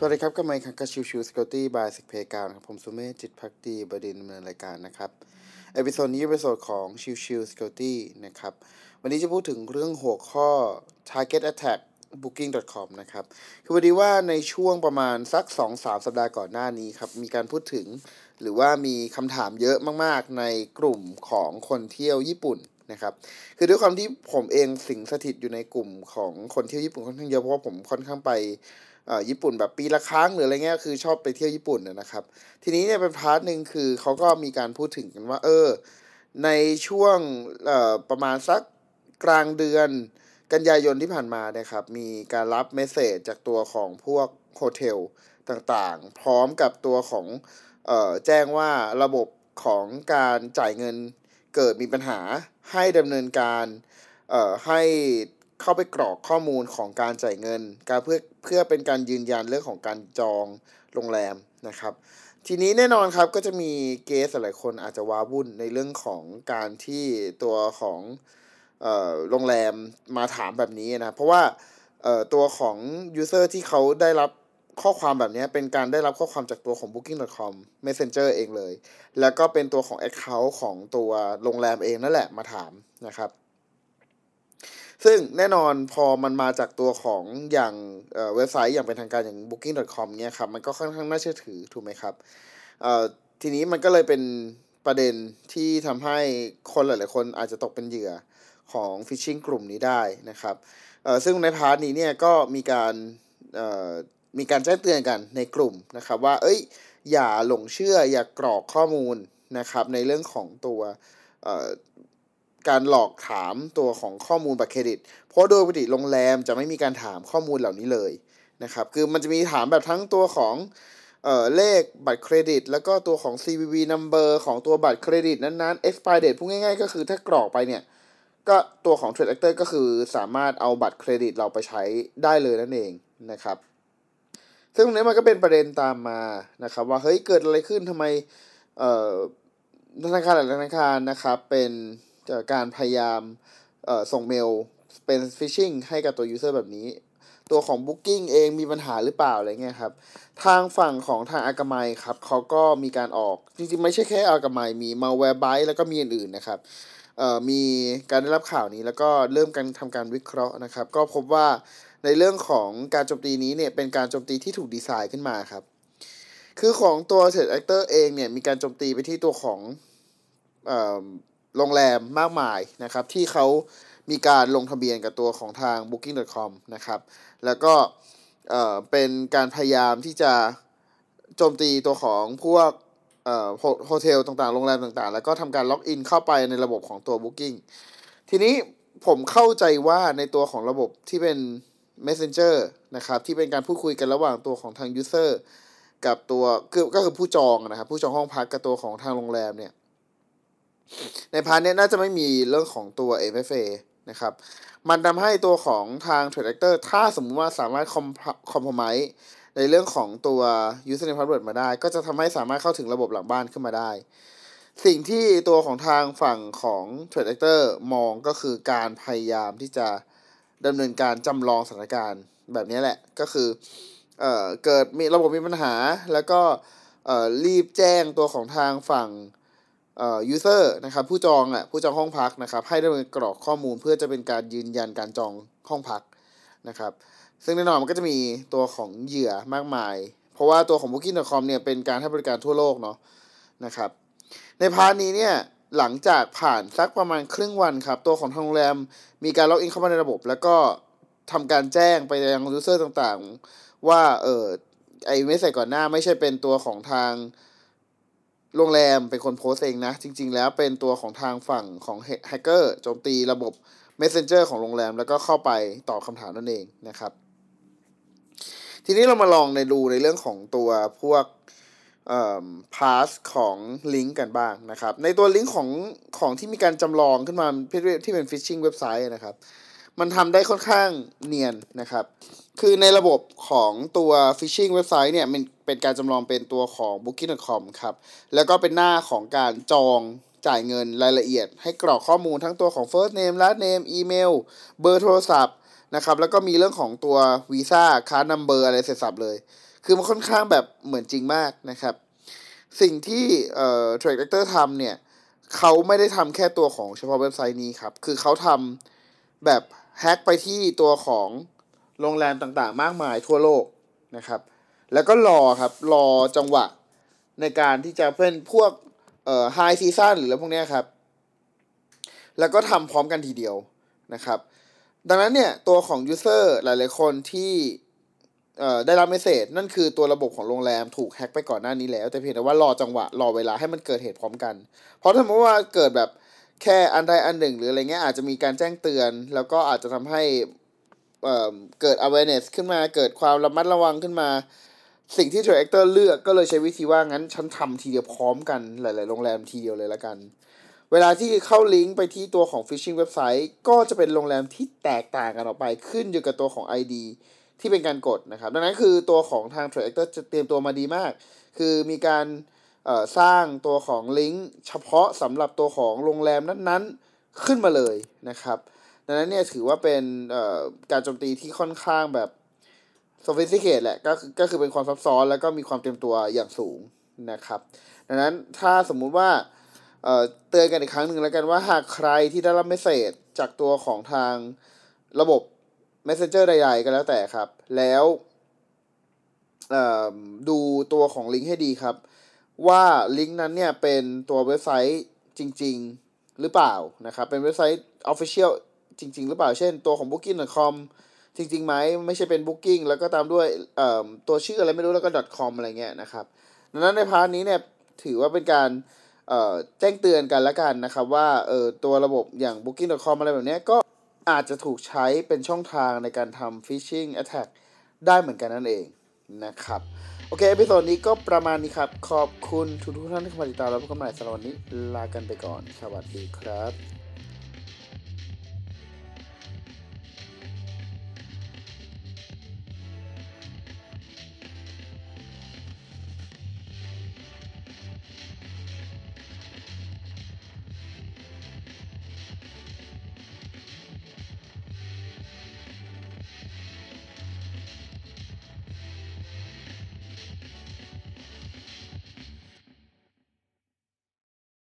สวัสดีครับก็ไมค์คังกาชิวชิวสกอตตี้บายสิกเพกาวนะครับ ผมสุเมธจิตพักดีบดินดำเนินรายการนะครับ เอพิโซดนี้เป็นโซดของชิวชิวสกอตตี้นะครับ วันนี้จะพูดถึงเรื่องหัวข้อ target attack booking.com นะครับ คือพอดีว่าในช่วงประมาณสัก 2-3 สัปดาห์ก่อนหน้านี้ครับ มีการพูดถึง หรือว่ามีคำถามเยอะมากๆ ในกลุ่มของคนเที่ยวญี่ปุ่น นะครับ คือด้วยความที่ผมเองสิงสถิตอยู่ในกลุ่มของคนเที่ยวญี่ปุ่นค่อนข้างเยอะเพราะว่าผมค่อนข้างไปญี่ปุ่นแบบปีละครั้งหรืออะไรเงี้ยคือชอบไปเที่ยวญี่ปุ่นนะครับ ทีนี้เนี่ยเป็น part หนึ่งคือเขาก็มีการพูดถึงกันว่า เออ ในช่วงประมาณสักกลางเดือนกันยายนที่ผ่านมานะครับ มีการรับ message จากตัวของพวก hotel ต่างๆ พร้อมกับตัวของออแจ้งว่าระบบของการจ่ายเงิน เกิดมีปัญหาให้ดำเนินการเอ่อให้เข้าไปกรอกข้อมูลของการจ่ายเงิน การเพื่อเพื่อเป็นการยืนยันเรื่องของการจองโรงแรมนะครับ ทีนี้แน่นอนครับก็จะมีเกสหลายคนอาจจะว้าวุ่นในเรื่องของการที่ตัวของโรงแรมมาถามแบบนี้นะ เพราะว่าตัวของ user ที่เขาได้รับ ข้อความแบบนี้เป็นการได้รับข้อความจากตัวของ booking.com messenger เองเลย แล้วก็เป็นตัวของ account ของตัวโรงแรมเองนั่นแหละมาถามนะครับ ซึ่งแน่นอนพอมันมาจากตัวของอย่างเว็บไซต์อย่างเป็นทางการอย่าง booking.com เนี่ยครับ มันก็ค่อนข้างน่าเชื่อถือถูกไหมครับทีนี้มันก็เลยเป็นประเด็นที่ทำให้คนหลายๆคนอาจจะตกเป็นเหยื่อของ phishing กลุ่มนี้ได้นะครับซึ่งใน part นี้เนี่ยก็มีการ มีการแจ้งเตือนกันในกลุ่มนะครับว่า เอ้ย อย่าหลงเชื่ออย่ากรอกข้อมูลนะครับในเรื่องของตัวการหลอกถามตัวของข้อมูลบัตรเครดิต เพราะโดยปกติโรงแรมจะไม่มีการถามข้อมูลเหล่านี้เลยนะครับ คือมันจะมีถามแบบทั้งตัวของเอ่อเลขบัตรเครดิต แล้วก็ตัวของ CVV number ของตัวบัตรเครดิตนั้นๆ expire date พูดง่ายๆ ก็คือถ้ากรอกไปเนี่ย ก็ตัวของ Trade Actor ก็คือสามารถเอาบัตรเครดิตเราไปใช้ได้เลยนั่นเองนะครับ ซึ่งตรงนี้มันก็เป็นประเด็นตามมานะครับ ว่าเฮ้ยเกิดอะไรขึ้นทำไมธนาคารหลายธนาคารนะครับเป็นการพยายามส่งเมลเป็น phishing ให้กับตัว user แบบนี้ ตัวของ Booking เองมีปัญหาหรือเปล่าอะไรเงี้ยครับ ทางฝั่งของทาง Akamai ครับเขาก็มีการออก จริงๆ ไม่ใช่แค่ Akamai มี Malwarebytes แล้วก็มีอื่นๆนะครับ มีการได้รับข่าวนี้แล้วก็เริ่มการทำการวิเคราะห์นะครับ ก็พบว่าในเรื่องของการโจมตีนี้เนี่ยเป็นการโจมตีที่ถูกดีไซน์ขึ้นมาครับ คือของตัว threat actor เองเนี่ยมีการโจมตีไปที่ตัวของโรงแรมมากมายนะครับ ที่เขามีการลงทะเบียนกับตัวของทาง booking.com นะครับ แล้วก็เอ่อเป็นการพยายามที่จะโจมตีตัวของพวก hotel ต่างๆ โรงแรมต่างๆ แล้วก็ทำการ login เข้าไปในระบบของตัว Booking ทีนี้ผมเข้าใจว่าในตัวของระบบที่เป็น Messenger นะครับที่เป็นการพูดคุยกันระหว่างตัวของทาง User กับตัวคือก็คือผู้จองนะครับผู้จองห้องพักกับตัวของทางโรงแรมเนี่ยใน part นี้น่าจะไม่มีเรื่องของตัว MFA นะครับ มันทำให้ตัวของทาง Threat Actor ถ้าสมมติว่าสามารถ com compromise ในเรื่องของตัว username password มาได้ ก็จะทำให้สามารถเข้าถึงระบบหลังบ้านขึ้นมาได้ สิ่งที่ตัวของทางฝั่งของ Trade Actor มองก็คือการพยายามที่จะดำเนินการจำลองสถานการณ์แบบนี้แหละ ก็คือเอ่อเกิดมีระบบมีปัญหา แล้วก็เอ่อรีบแจ้งตัวของทางฝั่งเอ่อ user นะครับผู้จองอะผู้จองห้องพักนะครับให้ดำเนินกรอกข้อมูลเพื่อจะเป็นการยืนยันการจองห้องพัก นะครับ ซึ่งแน่นอนมันก็จะมีตัวของเหยื่อมากมาย เพราะว่าตัวของ Booking.com เนี่ยเป็นการให้บริการทั่วโลกเนาะนะครับ ใน part นี้เนี่ยหลังจากผ่านสักประมาณครึ่งวันครับ ตัวของทางโรงแรมมีการ login เข้ามาในระบบ แล้วก็ทำการแจ้งไปยัง user ต่างๆ ว่าเออไอ้ message ก่อนหน้าไม่ใช่เป็นตัวของทางโรงแรมเป็นคนโพสเองนะ จริง ๆ แล้วเป็นตัวของทางฝั่งของแฮกเกอร์โจมตีระบบ Messenger ของโรงแรม แล้วก็เข้าไปตอบคำถามนั่นเองนะครับ ทีนี้เรามาลองในดูในเรื่องของตัวพวกพาสของลิงก์กันบ้างนะครับ ในตัวลิงก์ของของที่มีการจำลองขึ้นมาที่เป็นฟิชชิงเว็บไซต์นะครับ มันทำได้ค่อนข้างเนียนนะครับ คือในระบบของตัว phishing เว็บไซต์เนี่ยมันเป็นการจำลองเป็นตัวของ booking.com ครับ แล้วก็เป็นหน้าของการจอง จ่ายเงินรายละเอียด ให้กรอกข้อมูลทั้งตัวของ first name last name อีเมลเบอร์โทรศัพท์นะครับแล้วก็มีเรื่องของตัววีซ่าคานัมเบอร์อะไรเสร็จสับเลย คือมันค่อนข้างแบบเหมือนจริงมากนะครับ สิ่งที่เอ่อ Trade Actor ทำเนี่ยเขาไม่ได้ทำแค่ตัวของเฉพาะเว็บไซต์นี้ครับ คือเขาทำแบบแฮ็กไปที่ตัวของโรงแรมต่างๆ มากมายทั่วโลกนะครับ แล้วก็รอครับ รอจังหวะในการที่จะเป็นพวก เอ่อ high season หรืออะไรพวกนี้ครับ แล้วก็ทำพร้อมกันทีเดียวนะครับ ดังนั้นเนี่ย ตัวของ user หลายๆคนที่เอ่อได้รับ message นั่นคือตัวระบบของโรงแรมถูกแฮ็กไปก่อนหน้านี้แล้ว แต่เพียงแต่ว่ารอจังหวะ รอเวลาให้มันเกิดเหตุพร้อมกัน เพราะถ้าสมมติว่าเกิดแบบแค่อันใดอันหนึ่ง หรืออะไรเงี้ยอาจจะมีการแจ้งเตือน แล้วก็อาจจะทำให้เอ่อเกิด awareness ขึ้นมาเกิดความระมัดระวังขึ้นมา สิ่งที่ Trade Actor เลือกก็เลยใช้วิธีว่างั้นฉันทำทีเดียวพร้อมกันหลาย ๆ โรงแรมทีเดียวเลยละกัน เวลาที่เข้าลิงก์ไปที่ตัวของ phishing เว็บไซต์ ก็จะเป็นโรงแรมที่แตกต่างกันออกไปขึ้นอยู่กับตัวของ ID ที่เป็นการกดนะครับ ดังนั้นคือตัวของทาง Trade Actor จะเตรียมตัวมาดีมาก คือมีการสร้างตัวของลิงก์เฉพาะสำหรับตัวของโรงแรมนั้นๆขึ้นมาเลยนะครับ ดังนั้นเนี่ยถือว่าเป็นการโจมตีที่ค่อนข้างแบบ s o p h i s t i c a t e แหละก็คือก็คือเป็นความซับซ้อนแล้วก็มีความเตรียมตัวอย่างสูงนะครับ ดังนั้นถ้าสมมุติว่าเตือนกันอีกครั้งหนึ่งแล้วกันว่าหากใครที่ได้รับเมสเซจจากตัวของทางระบบ Messenger ใดๆก็แล้วแต่ครับ แล้วดูตัวของลิงก์ให้ดีครับ ว่าลิงก์นั้นเนี่ยเป็นตัวเว็บไซต์จริง ๆ หรือเปล่านะครับ เป็นเว็บไซต์ Official จริง ๆ หรือเปล่า เช่นตัวของ booking.com จริงๆไหมไม่ใช่เป็น booking แล้วก็ตามด้วยตัวชื่ออะไรไม่รู้แล้วก็ .com อะไรเงี้ยนะครับดังนั้นในพาร์ทนี้เนี่ยถือว่าเป็นการแจ้งเตือนกันละกันนะครับว่าตัวระบบอย่าง booking.com อะไรแบบนี้ก็อาจจะถูกใช้เป็นช่องทางในการทำ phishing attack ได้เหมือนกันนั่นเองนะครับ โอเค episode นี้ก็ประมาณนี้ครับ ขอบคุณทุกท่านที่เข้ามาติดตามแล้วพบกันใหม่สำหรับวันนี้ลากันไปก่อน สวัสดีครับ